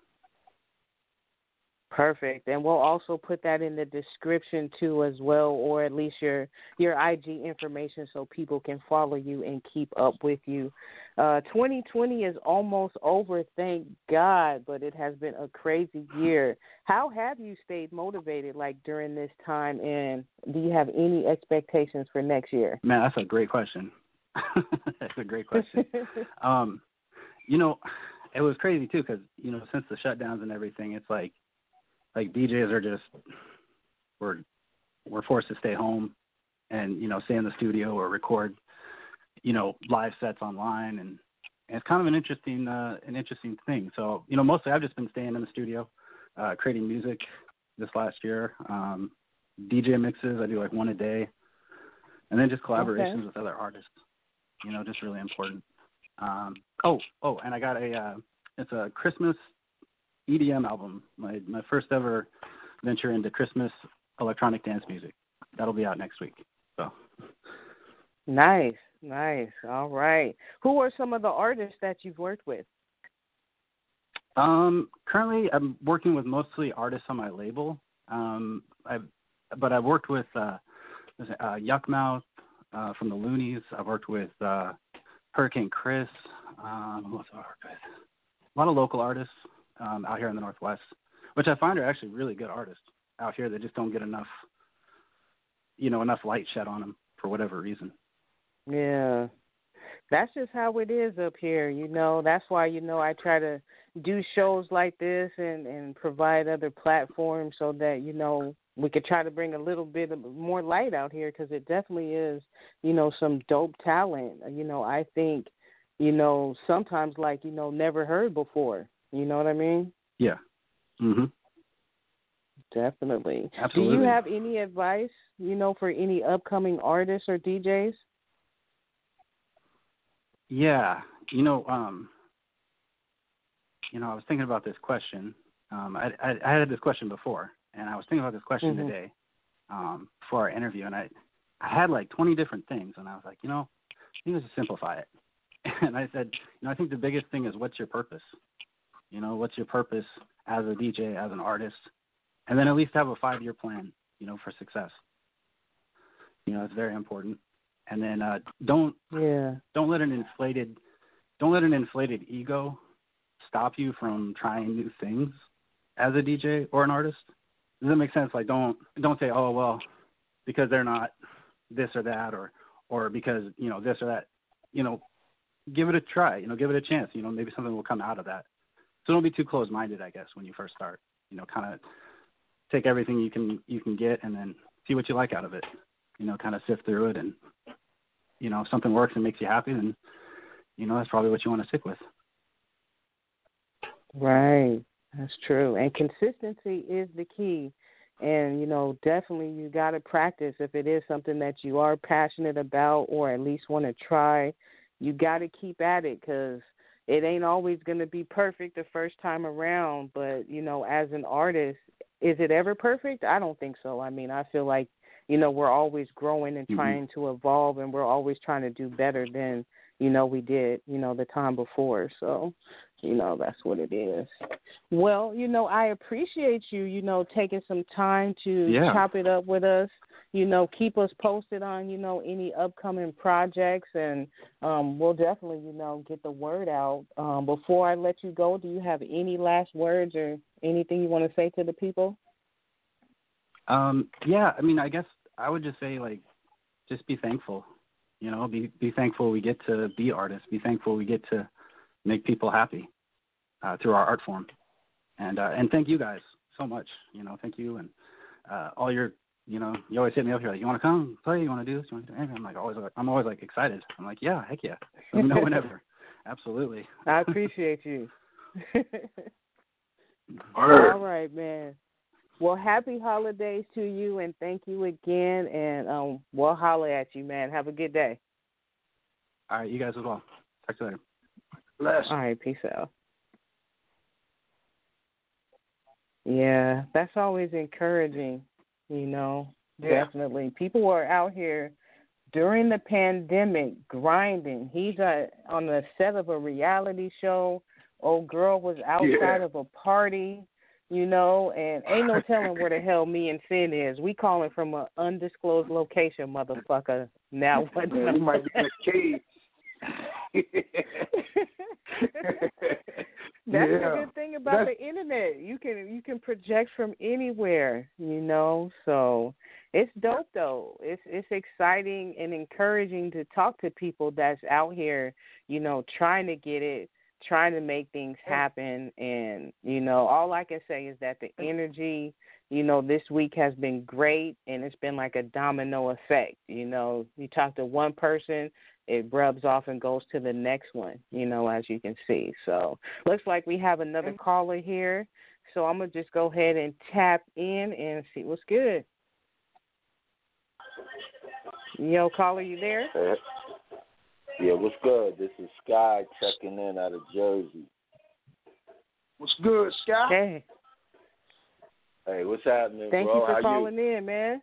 Perfect. And we'll also put that in the description too as well or at least your your IG information so people can follow you and keep up with you. Uh 2020 is almost over, thank God, but it has been a crazy year. How have you stayed motivated like during this time and do you have any expectations for next year?
Man, that's a great question. that's a great question. um, you know, it was crazy too because you know since the shutdowns and everything, it's like like DJs are just we're we're forced to stay home and you know stay in the studio or record you know live sets online and, and it's kind of an interesting uh, an interesting thing. So you know mostly I've just been staying in the studio uh, creating music this last year. Um, DJ mixes I do like one a day, and then just collaborations
Okay.
with other artists. You know, just really important. Um, oh, oh, and I got a uh, it's a Christmas EDM album. My my first ever venture into Christmas electronic dance music. That'll be out next week. So
Nice, nice. All right. Who are some of the artists that you've worked with?
um, currently I'm working with mostly artists on my label. Um, I've but I've worked with uh, uh, Yukmouth uh, from the Luniz. I've worked with uh, Hurricane Chris. Um, who else have I worked with? A lot of local artists um, out here in the Northwest, which I find are actually really good artists out here that just don't get enough, you know, enough light shed on them for whatever reason.
Yeah. That's just how it is up here, you know. That's why, you know, I try to do shows like this and and provide other platforms so that, you know, we could try to bring a little bit of more light out here because it definitely is, you know, some dope talent. You know, I think, you know, sometimes like, you know, never heard before. You know what I mean?
Yeah. Mhm.
Definitely.
Absolutely.
Do you have any advice, you know, for any upcoming artists or DJs?
Yeah, you know, um, you know, I was thinking about this question. Um, I, I, I had this question before, and I was thinking about this question
Mhm.
today um, for our interview, and I, I had like 20 different things, and I was like, you know, I think let's just simplify it. And I said, you know, I think the biggest thing is what's your purpose? You know, what's your purpose as a DJ, as an artist, and then at least have a five-year plan, you know, for success. You know, it's very important. And then uh, don't
Yeah.
don't let an inflated don't let an inflated ego stop you from trying new things as a DJ or an artist. Does that make sense? Like don't don't say, Oh well, because they're not this or that or or because, you know, this or that. You know, give it a try, you know, give it a chance. You know, maybe something will come out of that. So don't be too closed minded, I guess, when you first start. You know, kinda take everything you can you can get and then see what you like out of it. You know, kind of sift through it and you know, if something works and makes you happy, then you know that's probably what you want to stick with.
Right. That's true. And consistency is the key. And, you know, definitely you got to practice if it is something that you are passionate about or at least want to try. You got to keep at it because it ain't always going to be perfect the first time around. But, you know, as an artist, is it ever perfect? I don't think so. I mean, I feel like, you know, we're always growing and
Mhm.
trying to evolve and we're always trying to do better than, you know we did you know the time before. So you know that's what it is. Well, you know I appreciate you you know taking some time to
Yeah.
chop it up with us. You know, keep us posted on you know any upcoming projects, and um, we'll definitely you know get the word out. Um, before I let you go, do you have any last words or anything you want to say to the people?
Um, yeah, I mean, I guess I would just say like, just be thankful. You know, be be thankful we get to be artists. Be thankful we get to make people happy uh, through our art form. And uh, and thank you guys so much. You know, thank you and uh, all your. You know, you always hit me up. You're like, you want to come play? You want to do this? You want to do anything? I'm like always. like I'm always like excited. I'm like, yeah, heck yeah. Let me know whenever. Absolutely.
I appreciate you.
Word.
All right, man. Well, happy holidays to you, and thank you again. And um, we'll holler at you, man. Have a good day.
All right, you guys as well. Talk to you later.
Bless.
All right, peace out. Yeah, that's always encouraging, you know.
Yeah.
Definitely. People were out here during the pandemic grinding. He's uh, on the set of a reality show. Old girl was outside
Yeah.
of a party, you know, and ain't no telling where the hell me and Finn is. We calling from an undisclosed location, motherfucker. Now what?
We might be in a cave.
That's
Yeah.
the good thing about
That's-
the internet. You can you can project from anywhere, you know. So it's dope though. It's it's exciting and encouraging to talk to people that's out here, you know, trying to get it, trying to make things happen and you know, all I can say is that the energy, you know, this week has been great and it's been like a domino effect. You know, you talk to one person, it rubs off and goes to the next one, you know, as you can see. So looks like we have another mm-hmm. caller here. So I'm gonna just go ahead and tap in and see what's good. Yo, caller, you there?
Hey. Yeah, what's good? This is Sky checking in out of Jersey.
What's good, Scott?
Hey,
Hey, what's happening,
thank
bro?
you for
How
calling
you?
in, man.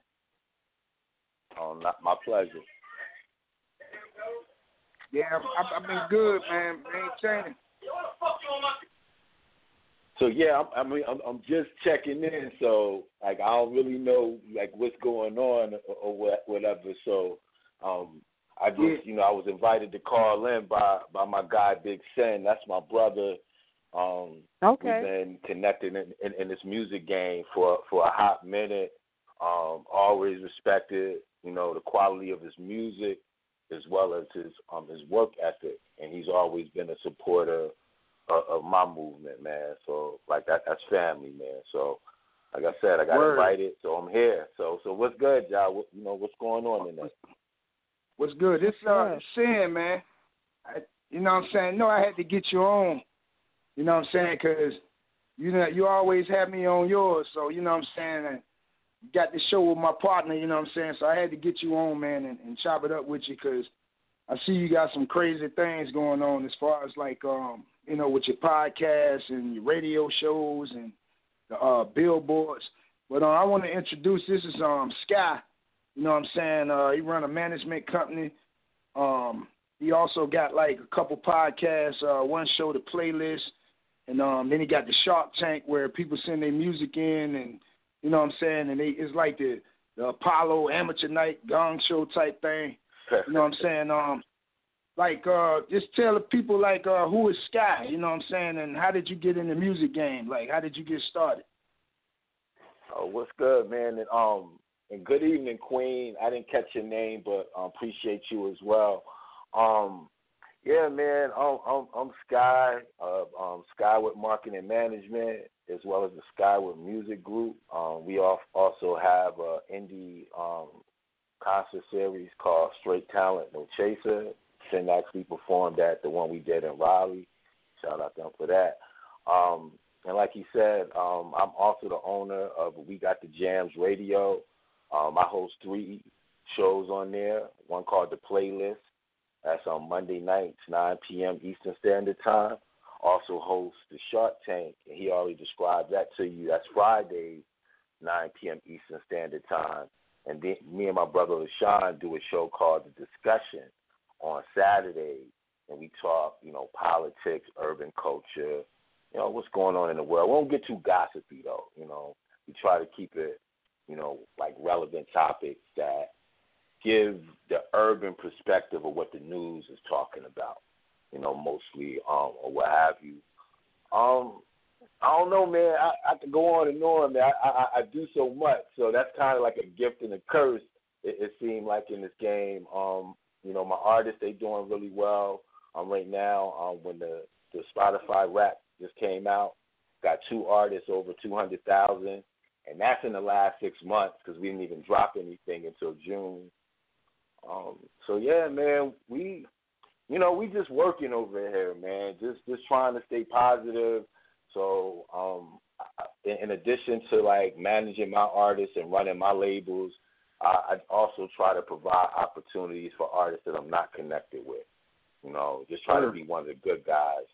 Oh, not my pleasure.
Yeah, I've, I've been good, man. Maintaining.
So yeah, I'm, I mean, I'm, I'm just checking in. So like, I don't really know like what's going on or, or what, whatever. So, um, I just,
Yeah.
you know, I was invited to call in by by my guy Big Sin. That's my brother. Um,
Okay.
We've been connected in, in, in this music game for for a hot minute. Um, always respected, you know, the quality of his music as well as his um his work ethic, and he's always been a supporter of, of my movement, man. So like that that's family, man. So like I said, I got
Word.
invited, so I'm here. So so what's good, y'all? What, you know what's going on in there?
What's good? This uh Sin, man. I, you know what I'm saying? No, I had to get you on. You know what I'm saying? 'Cause you know you always have me on yours. So you know what I'm saying. And you got this show with my partner. You know what I'm saying? So I had to get you on, man, and, and chop it up with you 'cause I see you got some crazy things going on as far as like um you know with your podcast and your radio shows and the uh billboards. But uh, I want to introduce this is um Sky. You know what I'm saying? Uh, he run a management company. Um, he also got like a couple podcasts. Uh, one show, the playlist, and um, then he got the Shark Tank where people send their music in, and you know what I'm saying. And they, it's like the the Apollo Amateur Night Gong Show type thing. You know what I'm saying? Um, like uh, just tell the people like uh, who is Sky? You know what I'm saying? And how did you get in the music game? Like how did you get started?
Oh, what's good, man? And um, and good evening, Queen. I didn't catch your name, but appreciate you as well. Um, yeah, man. I'm I'm, I'm Sky of um, Skyward Marketing Management, as well as the Skyward Music Group. Um, we also have an indie um, concert series called Straight Talent No Chaser. Sin actually performed at the one we did in Raleigh. Shout out to them for that. Um, and like he said, um, I'm also the owner of We Got the Jams Radio. Um, I host three shows on there. One called The Playlist. That's on Monday nights, 9 p.m. Eastern Standard Time. Also host The Shark Tank. And he already described that to you. That's Fridays, 9 p.m. Eastern Standard Time. And then me and my brother LaShawn do a show called The Discussion on Saturdays, and we talk, you know, politics, urban culture, you know, what's going on in the world. We don't get too gossipy though, you know. We try to keep it, you know, like relevant topics that give the urban perspective of what the news is talking about, you know, mostly, um, or what have you. Um, I don't know, man. I, I could go on and on, man. I, I, I do so much, so that's kind of like a gift and a curse. It, it seemed like in this game, um, you know, my artists they doing really well. Um, right now, um, when the the Spotify rap just came out, got two artists over two hundred thousand, and that's in the last six months because we didn't even drop anything until June. Um, so yeah, man, we, you know, we just working over here, man. Just just trying to stay positive so, um, in, in addition to like managing my artists and running my labels, I, I also try to provide opportunities for artists that I'm not connected with. You know, just try sure. to be one of the good guys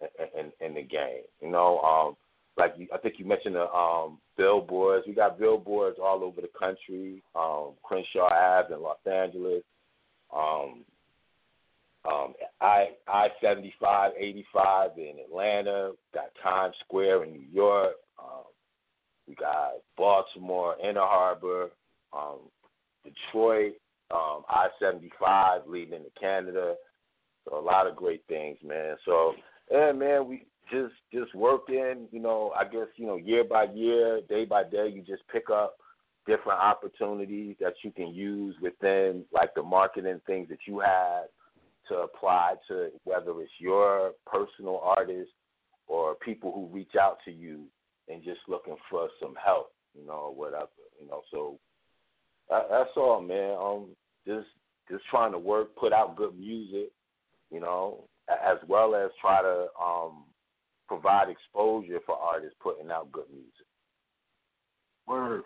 in, in, in the game. You know, um, like you, I think you mentioned the um, billboards. We got billboards all over the country. Um, Crenshaw Ave in Los Angeles. Um, um, I I seventy five eighty five in Atlanta. Got Times Square in New York. Um, we got Baltimore, Inner Harbor, um, Detroit, um, I seventy five leading into Canada. So a lot of great things, man. So yeah, man, we just just working. You know, I guess you know year by year, day by day, you just pick up different opportunities that you can use within like the marketing things that you have to apply to whether it's your personal artist or people who reach out to you and just looking for some help, you know, or whatever, you know. So that, that's all, man. Um, just just trying to work, put out good music, you know, as well as try to um provide exposure for artists putting out good music.
Word.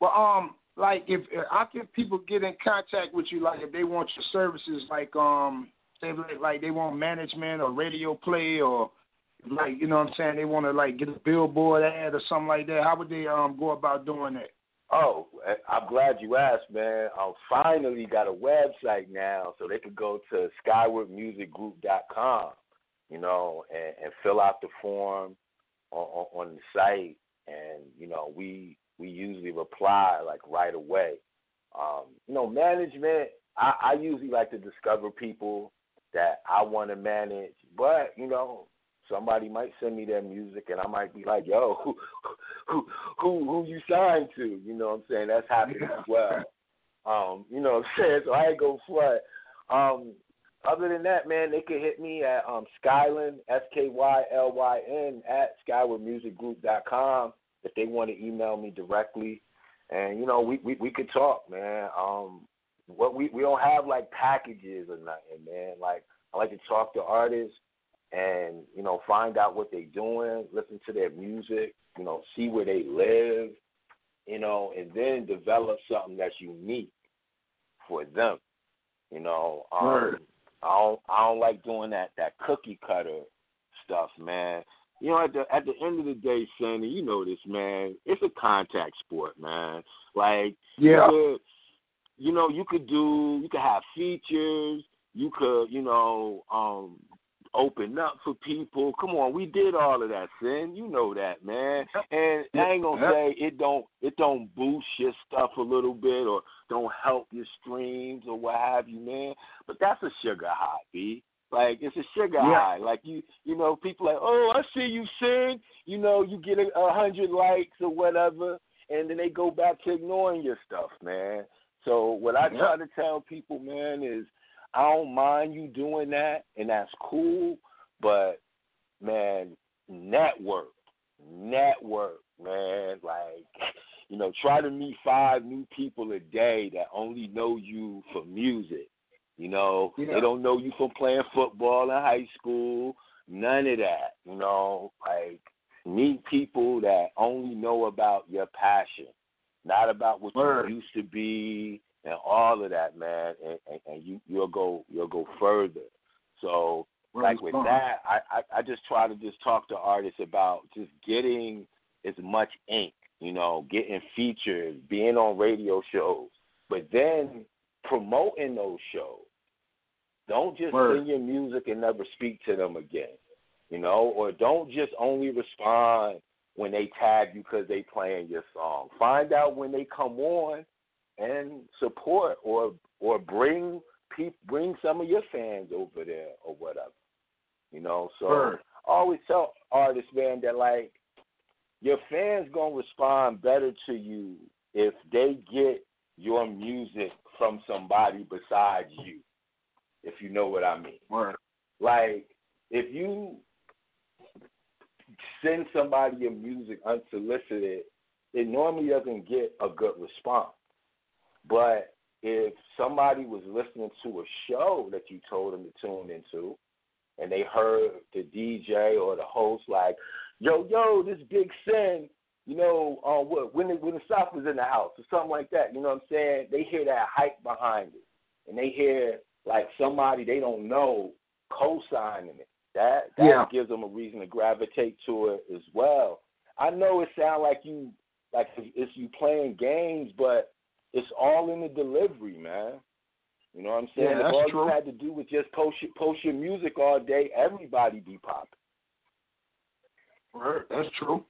Well, um, like if I can people get in contact with you, like if they want your services, like um, they like they want management or radio play or like you know what I'm saying they want to like get a billboard ad or something like that. How would they um go about doing that?
Oh, I'm glad you asked, man. I finally got a website now, so they could go to skywardmusicgroup.com, you know, and, and fill out the form on, on, on the site, and you know we we usually reply like right away. Um, you know, management. I, I usually like to discover people that I want to manage, but you know, somebody might send me their music, and I might be like, "Yo, who who who, who you signed to?" You know what I'm saying? That's happening as well. Um, you know what I'm saying? So I ain't go front. Um, other than that, man, they could hit me at um, Skylyn S K Y L Y N at skywardmusicgroup.com if they want to email me directly, and you know we we, we could talk, man. Um, what we we don't have like packages or nothing, man. Like I like to talk to artists and you know find out what they're doing, listen to their music, you know, see where they live, you know, and then develop something that's unique for them. You know, um, I don't I don't like doing that that cookie cutter stuff, man you know, at the at the end of the day, Sandy, you know this, man. It's a contact sport, man. Like,
yeah,
you, could, you know, you could do, you could have features. You could, you know, um, open up for people. Come on, we did all of that, Sin. You know that, man. And I ain't gonna say it don't it don't boost your stuff a little bit or don't help your streams or what have you, man. But that's a sugar high, B. Like it's a sugar yeah. high. Like you, you know, people like, oh, I see you sing. You know, you get a, a hundred likes or whatever, and then they go back to ignoring your stuff, man. So what I try to tell people, man, is I don't mind you doing that, and that's cool. But man, network, network, man. Like you know, try to meet five new people a day that only know you for music you know, yeah. they don't know you from playing football in high school. None of that. You know, like meet people that only know about your passion, not about what Word. you used to be and all of that, man. And, and, and you you'll go you'll go further. So Word like with fun. that, I, I I just try to just talk to artists about just getting as much ink, you know, getting features, being on radio shows, but then promoting those shows. Don't just
Word.
sing your music and never speak to them again. You know, or don't just only respond when they tag you because they playing your song. Find out when they come on and support or or bring peop, bring some of your fans over there or whatever. You know, so
Word.
I always tell artists, man, that like your fans gonna respond better to you if they get your music from somebody besides you. If you know what I mean.
Word.
Like if you send somebody your music unsolicited, it normally doesn't get a good response. But if somebody was listening to a show that you told them to tune into, and they heard the DJ or the host like, "Yo, yo, this Big Sin," you know, uh, what when the, when the South was in the house or something like that. You know what I'm saying? They hear that hype behind it, and they hear like somebody they don't know co-signing it. That that
Yeah.
gives them a reason to gravitate to it as well. I know it sounds like you like it's you playing games, but it's all in the delivery, man. You know what I'm saying?
Yeah,
if all
true.
you had to do was just post your, post your music all day, everybody be popping.
Word. That's true.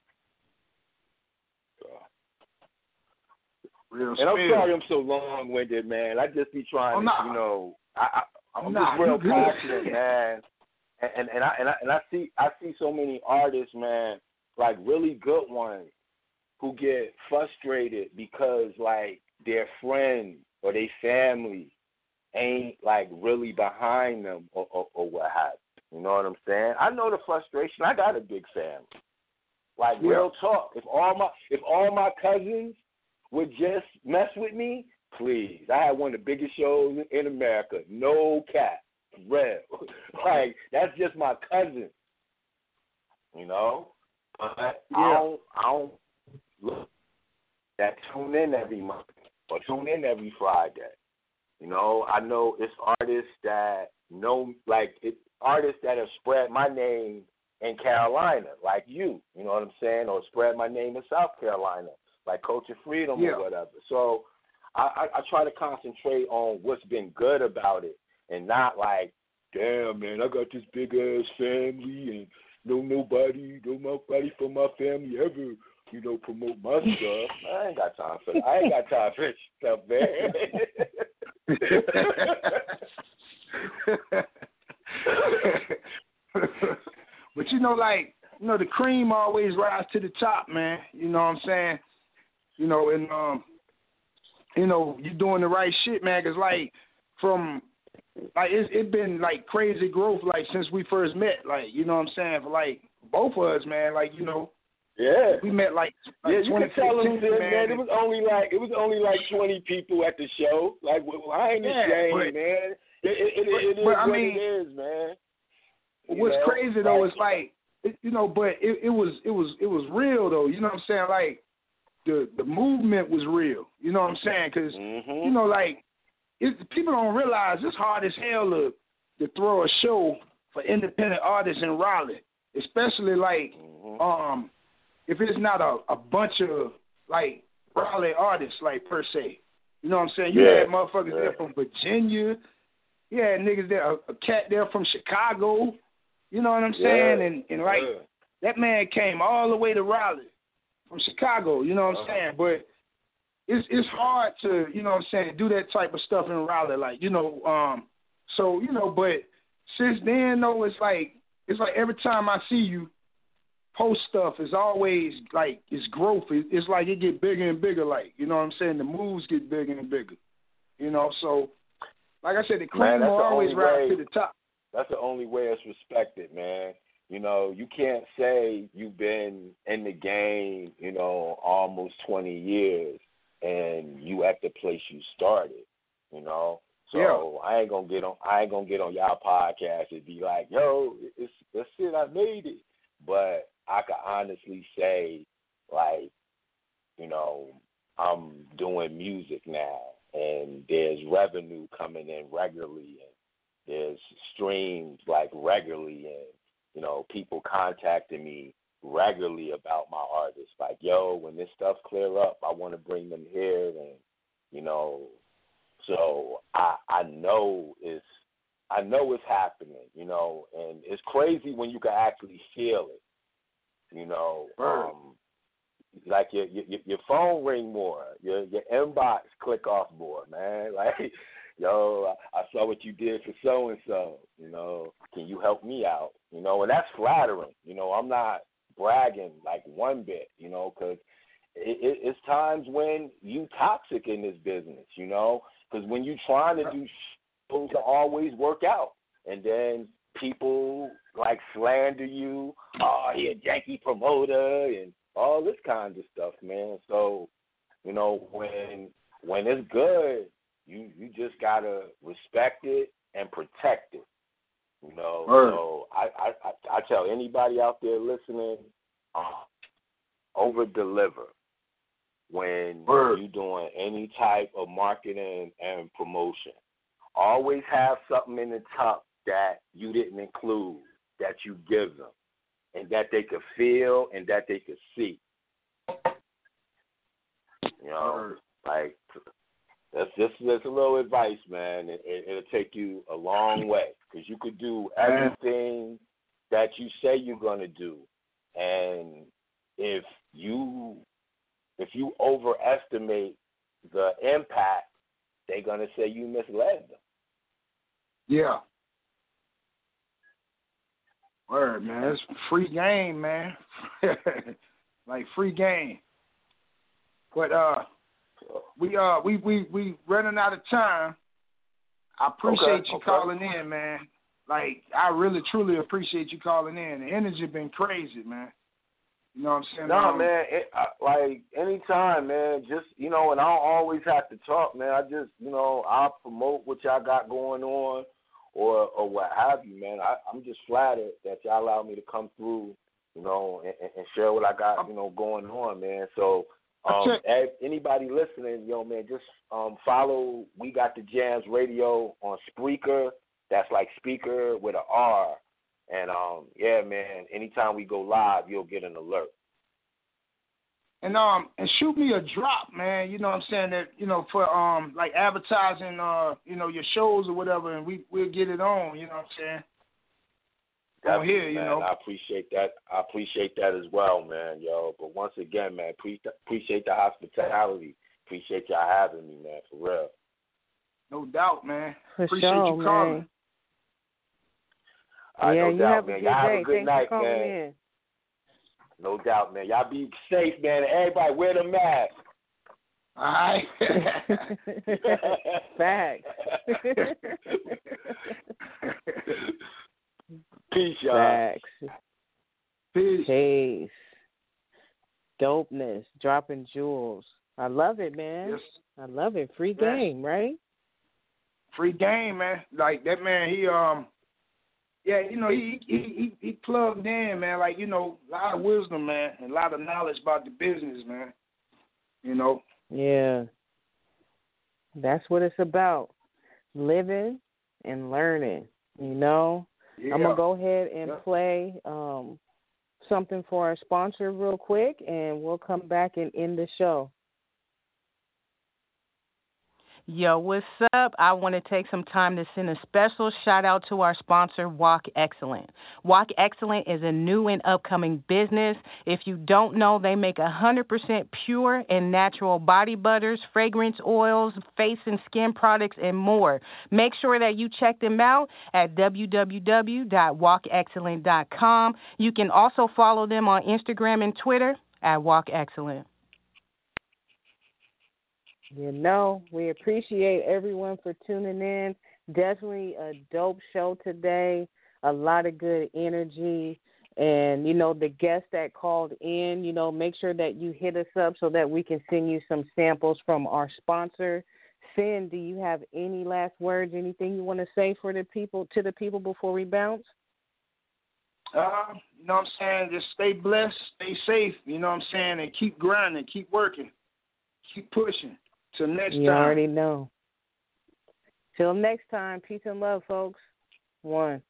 Real
And I'm sorry I'm so long winded, man. I just be trying
Oh,
to,
nah.
you know, I, I I'm
Nah,
just real
good.
passionate, man. And, and and I and I and I see I see so many artists, man, like really good ones, who get frustrated because like their friend or their family ain't like really behind them or, or, or what have you. You know what I'm saying? I know the frustration. I got a big family. Like
Yeah.
real talk. If all my if all my cousins would just mess with me, please. I had one of the biggest shows in America. No cap. Real. like that's just my cousin. You know? But I don't I don't look that tune in every month or tune in every Friday. You know, I know it's artists that know like it artists that have spread my name in Carolina, like you, you know what I'm saying, or spread my name in South Carolina, like Culture Freedom
Yeah.
or whatever. So I, I, I try to concentrate on what's been good about it and not like, damn man, I got this big ass family and no nobody, no nobody from my family ever, you know, promote my stuff. I ain't got time for that. I ain't got time for that stuff, man.
but you know, like you know, the cream always rise to the top, man. You know what I'm saying? You know, and um, you know, you're doing the right shit, man. Cause like from like it's it been like crazy growth, like since we first met. Like you know what I'm saying? For like both of us, man. Like you know,
Yeah.
we met like, like
Yeah, you can tell them,
2015,
man. It was only like it was only like twenty people at the show. Like, well, I ain't
Yeah,
ashamed,
but-
man. It, it, it, it is
but, I
what
mean,
it is, man. You
What's
know,
crazy though is like it, you know, but it, it was it was it was real though. You know what I'm saying? Like the the movement was real. You know what I'm saying? Because
Mhm.
you know, like it, people don't realize it's hard as hell to to throw a show for independent artists in Raleigh, especially like
Mhm.
um if it's not a, a bunch of like Raleigh artists like per se. You know what I'm saying? You
Yeah.
had motherfuckers
Yeah.
there from Virginia. You had niggas there, a, a cat there from Chicago. You know what I'm saying?
Yeah.
And and like that man came all the way to Raleigh from Chicago. You know what I'm
Uh-huh.
saying? But it's it's hard to you know what I'm saying do that type of stuff in Raleigh. Like you know, um, so you know, but since then though, it's like it's like every time I see you post stuff, it's always like it's growth. It- It's like it get bigger and bigger. Like you know what I'm saying? The moves get bigger and bigger. You know, so like I said, the cream will always rise to the top.
That's the only way it's respected, man. You know, you can't say you've been in the game, you know, almost 20 years and you at the place you started, you know. So I ain't gonna get on. I ain't gonna get on y'all podcast and be like, "Yo, it's that's it. I made it." But I can honestly say, like, you know, I'm doing music now, and there's revenue coming in regularly, and there's streams like regularly, and you know, people contacting me regularly about my artists. Like, yo, when this stuff clear up, I want to bring them here, and you know, so I I know it's I know it's happening, you know, and it's crazy when you can actually feel it. You know, um, like your, your your phone ring more, your your inbox click off more, man. Like, yo, I saw what you did for so and so. You know, can you help me out? You know, and that's flattering. You know, I'm not bragging like one bit. You know, because it, it, it's times when you toxic in this business. You know, because when you trying to do supposed to always work out, and then people like slander you. Oh, he a janky promoter and all this kind of stuff, man. So, you know, when when it's good, you you just gotta respect it and protect it. You know, so I, I I tell anybody out there listening, uh, over deliver when you're doing any type of marketing and promotion. Always have something in the top that you didn't include that you give them and that they could feel and that they could see. You know, like that's just that's a little advice, man. It, it, it'll take you a long way because you could do everything that you say you're gonna do, and if you if you overestimate the impact, they're gonna say you misled them.
Yeah. Word, man. It's free game, man. like free game. But uh we uh we we we running out of time. I appreciate okay, you okay. calling in, man. Like I really truly appreciate you calling in. The energy been crazy, man. You know what I'm saying?
No, um, man. It, I, like anytime, man. Just you know, and I don't always have to talk, man. I just you know I'll promote what y'all got going on, or or what have you, man. I, I'm just flattered that y'all allow me to come through, you know, and, and share what I got, you know, going on, man. So um, anybody listening, yo, man, just um, follow We Got the Jams Radio on Spreaker. That's like speaker with a R. And um, yeah, man, anytime we go live, you'll get an alert.
And um and shoot me a drop, man. You know what I'm saying that you know for um like advertising uh you know your shows or whatever, and we we'll get it on. You know what I'm saying.
Definitely,
here, you
man.
know.
I appreciate that. I appreciate that as well, man, yo. But once again, man, pre- appreciate the hospitality. Appreciate y'all having me, man, for real.
No doubt, man.
For
appreciate
sure,
you calling.
Man.
Right,
yeah,
no
you
doubt,
have
man.
a good
y'all
day.
have a good
Thanks
night, man.
in.
No doubt, man. Y'all be safe, man. Everybody wear the mask.
All right.
Facts.
Peace, y'all.
Facts.
Peace.
Peace. Dopeness. Dropping jewels. I love it, man.
Yes.
I love it. Free
Yes.
game, right?
Free game, man. Like that man, he um yeah, you know, he he he he plugged in, man, like, you know, a lot of wisdom, man, and a lot of knowledge about the business, man. You know.
Yeah. That's what it's about. Living and learning, you know?
Yeah.
I'm gonna go ahead and
Yeah.
play um, something for our sponsor real quick, and we'll come back and end the show.
Yo, what's up? I want to take some time to send a special shout out to our sponsor, Walk Excellent. Walk Excellent is a new and upcoming business. If you don't know, they make 100% pure and natural body butters, fragrance oils, face and skin products, and more. Make sure that you check them out at www.walkexcellent.com. You can also follow them on Instagram and Twitter at Walk Excellent.
You know, we appreciate everyone for tuning in. Definitely a dope show today. A lot of good energy. And, you know, the guests that called in, you know, make sure that you hit us up so that we can send you some samples from our sponsor. Sin, do you have any last words, anything you want to say for the people to the people before we bounce?
Uh, you know what I'm saying? Just stay blessed, stay safe, you know what I'm saying, and keep grinding, keep working, keep pushing. Till next
you
time.
already know. Till next time, peace and love, folks. One.